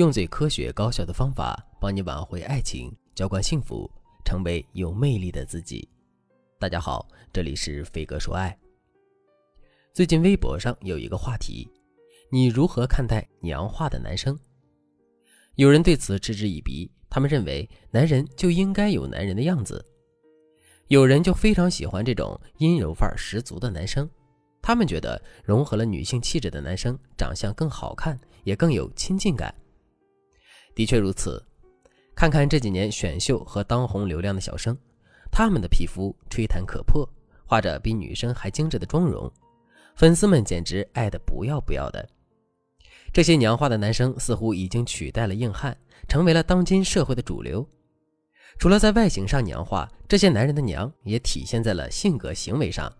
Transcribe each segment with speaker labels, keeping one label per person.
Speaker 1: 用最科学高效的方法帮你挽回爱情，浇灌幸福，成为有魅力的自己。大家好，这里是飞哥说爱。最近微博上有一个话题：你如何看待娘化的男生？有人对此嗤之以鼻，他们认为男人就应该有男人的样子；有人就非常喜欢这种阴柔范儿十足的男生。他们觉得融合了女性气质的男生长相更好看，也更有亲近感。的确如此，看看这几年选秀和当红流量的小生，他们的皮肤吹弹可破，画着比女生还精致的妆容，粉丝们简直爱的不要不要的。这些娘化的男生似乎已经取代了硬汉，成为了当今社会的主流。除了在外形上娘化，这些男人的娘也体现在了性格行为上，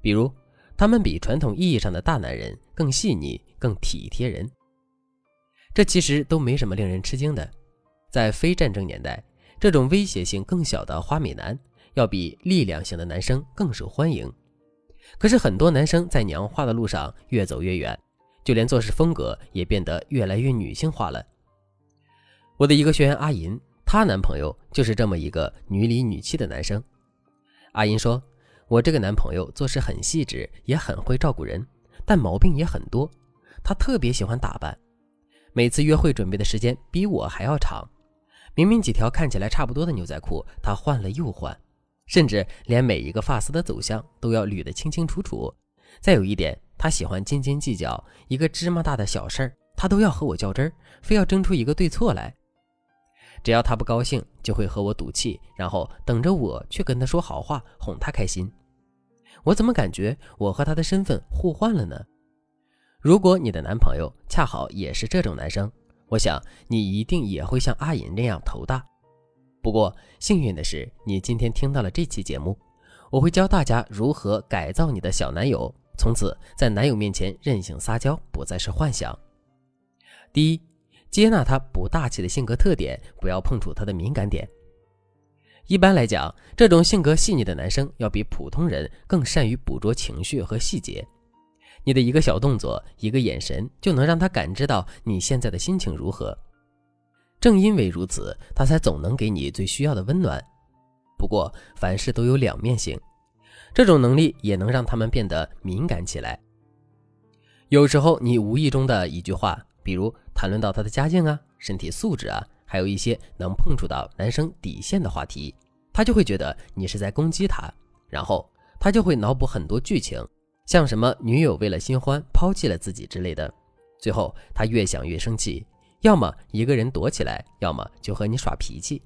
Speaker 1: 比如。他们比传统意义上的大男人更细腻、更体贴人。这其实都没什么令人吃惊的。在非战争年代，这种威胁性更小的花美男，要比力量型的男生更受欢迎。可是很多男生在娘化的路上越走越远，就连做事风格也变得越来越女性化了。我的一个学员阿银，她男朋友就是这么一个女里女气的男生。阿银说。我这个男朋友做事很细致，也很会照顾人，但毛病也很多。他特别喜欢打扮，每次约会准备的时间比我还要长。明明几条看起来差不多的牛仔裤，他换了又换，甚至连每一个发丝的走向都要捋得清清楚楚。再有一点，他喜欢斤斤计较，一个芝麻大的小事儿，他都要和我较真儿，非要争出一个对错来。只要他不高兴，就会和我赌气，然后等着我去跟他说好话，哄他开心。我怎么感觉我和他的身份互换了呢？如果你的男朋友恰好也是这种男生，我想你一定也会像阿银那样头大。不过幸运的是，你今天听到了这期节目，我会教大家如何改造你的小男友，从此在男友面前任性撒娇不再是幻想。第一，接纳他不大气的性格特点，不要碰触他的敏感点。一般来讲，这种性格细腻的男生要比普通人更善于捕捉情绪和细节。你的一个小动作、一个眼神，就能让他感知到你现在的心情如何。正因为如此，他才总能给你最需要的温暖。不过，凡事都有两面性，这种能力也能让他们变得敏感起来。有时候，你无意中的一句话，比如谈论到他的家境啊、身体素质啊。还有一些能碰触到男生底线的话题，他就会觉得你是在攻击他，然后他就会脑补很多剧情，像什么女友为了新欢抛弃了自己之类的。最后他越想越生气，要么一个人躲起来，要么就和你耍脾气。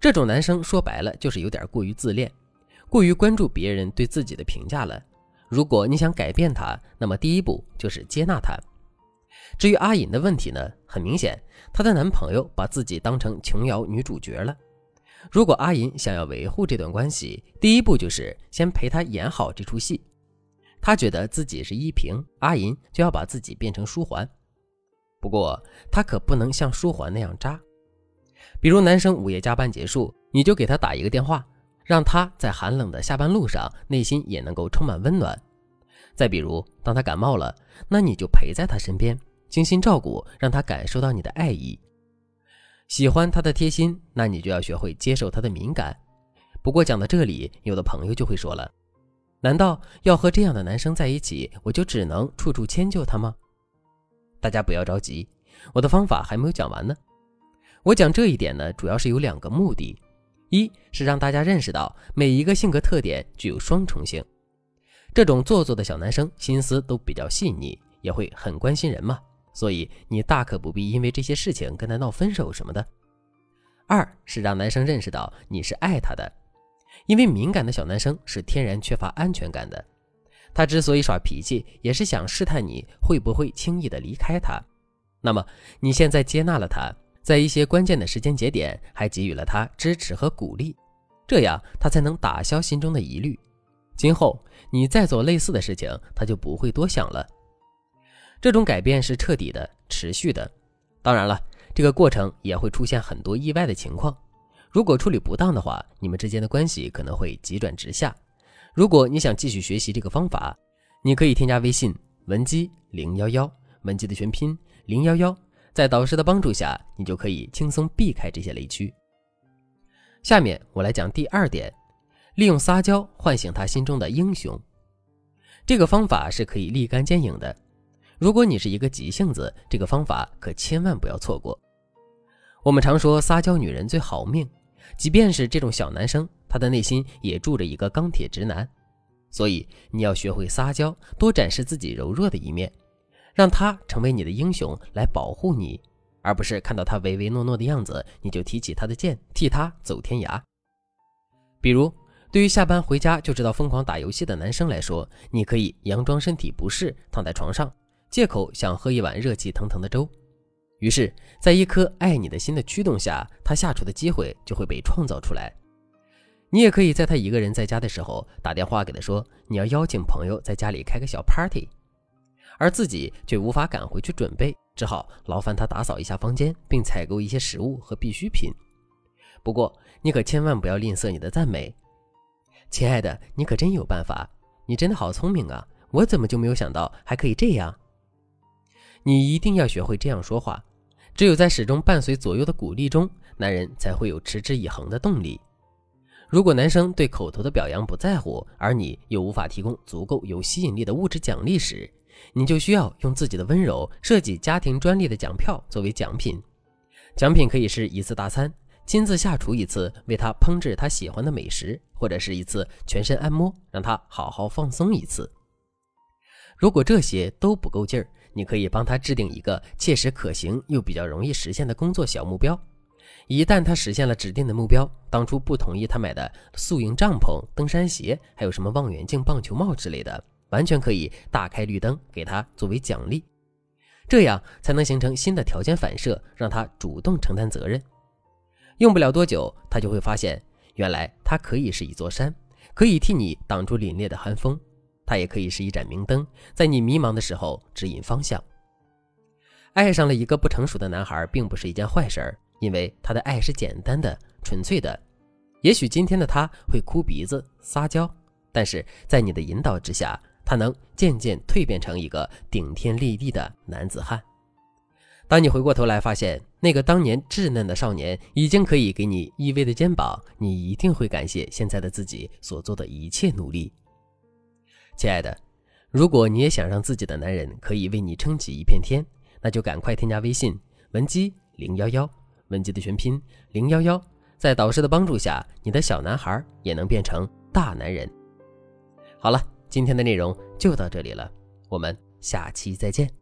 Speaker 1: 这种男生说白了就是有点过于自恋，过于关注别人对自己的评价了。如果你想改变他，那么第一步就是接纳他。至于阿隐的问题呢，很明显，她的男朋友把自己当成琼瑶女主角了。如果阿银想要维护这段关系，第一步就是先陪她演好这出戏。他觉得自己是依萍，阿银就要把自己变成书桓。不过他可不能像书桓那样渣。比如男生午夜加班结束，你就给他打一个电话，让他在寒冷的下班路上内心也能够充满温暖。再比如，当他感冒了，那你就陪在他身边。精心照顾，让他感受到你的爱意。喜欢他的贴心，那你就要学会接受他的敏感。不过讲到这里，有的朋友就会说了：“难道要和这样的男生在一起，我就只能处处迁就他吗？”大家不要着急，我的方法还没有讲完呢。我讲这一点呢，主要是有两个目的：一是让大家认识到每一个性格特点具有双重性。这种做作的小男生心思都比较细腻，也会很关心人嘛。所以你大可不必因为这些事情跟他闹分手什么的。二是让男生认识到你是爱他的，因为敏感的小男生是天然缺乏安全感的，他之所以耍脾气，也是想试探你会不会轻易的离开他。那么你现在接纳了他，在一些关键的时间节点还给予了他支持和鼓励，这样他才能打消心中的疑虑。今后你再做类似的事情，他就不会多想了。这种改变是彻底的、持续的。当然了，这个过程也会出现很多意外的情况。如果处理不当的话，你们之间的关系可能会急转直下。如果你想继续学习这个方法，你可以添加微信文姬零幺幺，文姬的全拼零幺幺，在导师的帮助下，你就可以轻松避开这些雷区。下面我来讲第二点，利用撒娇唤醒他心中的英雄。这个方法是可以立竿见影的。如果你是一个急性子，这个方法可千万不要错过。我们常说撒娇女人最好命，即便是这种小男生，他的内心也住着一个钢铁直男。所以你要学会撒娇，多展示自己柔弱的一面，让他成为你的英雄来保护你。而不是看到他唯唯诺诺的样子，你就提起他的剑，替他走天涯。比如，对于下班回家就知道疯狂打游戏的男生来说，你可以佯装身体不适，躺在床上，借口想喝一碗热气腾腾的粥。于是，在一颗爱你的心的驱动下，他下厨的机会就会被创造出来。你也可以在他一个人在家的时候打电话给他说，你要邀请朋友在家里开个小 party，而自己却无法赶回去准备。只好劳烦他打扫一下房间，并采购一些食物和必需品。不过，你可千万不要吝啬你的赞美，亲爱的，你可真有办法，你真的好聪明啊！我怎么就没有想到还可以这样？你一定要学会这样说话，只有在始终伴随左右的鼓励中，男人才会有持之以恒的动力。如果男生对口头的表扬不在乎，而你又无法提供足够有吸引力的物质奖励时，你就需要用自己的温柔设计家庭专利的奖票作为奖品，奖品可以是一次大餐，亲自下厨一次为他烹制他喜欢的美食，或者是一次全身按摩，让他好好放松一次。如果这些都不够劲儿，你可以帮他制定一个切实可行又比较容易实现的工作小目标。一旦他实现了指定的目标，当初不同意他买的宿营帐篷、登山鞋，还有什么望远镜、棒球帽之类的。完全可以大开绿灯，给他作为奖励，这样才能形成新的条件反射，让他主动承担责任。用不了多久，他就会发现，原来他可以是一座山，可以替你挡住凛冽的寒风；他也可以是一盏明灯，在你迷茫的时候指引方向。爱上了一个不成熟的男孩，并不是一件坏事儿，因为他的爱是简单的、纯粹的。也许今天的他会哭鼻子、撒娇，但是在你的引导之下。他能渐渐蜕变成一个顶天立地的男子汉。当你回过头来发现那个当年稚嫩的少年已经可以给你依偎的肩膀，你一定会感谢现在的自己所做的一切努力。亲爱的，如果你也想让自己的男人可以为你撑起一片天，那就赶快添加微信文姬零幺幺，文姬的全拼零幺幺，在导师的帮助下，你的小男孩也能变成大男人。好了。今天的内容就到这里了，我们下期再见。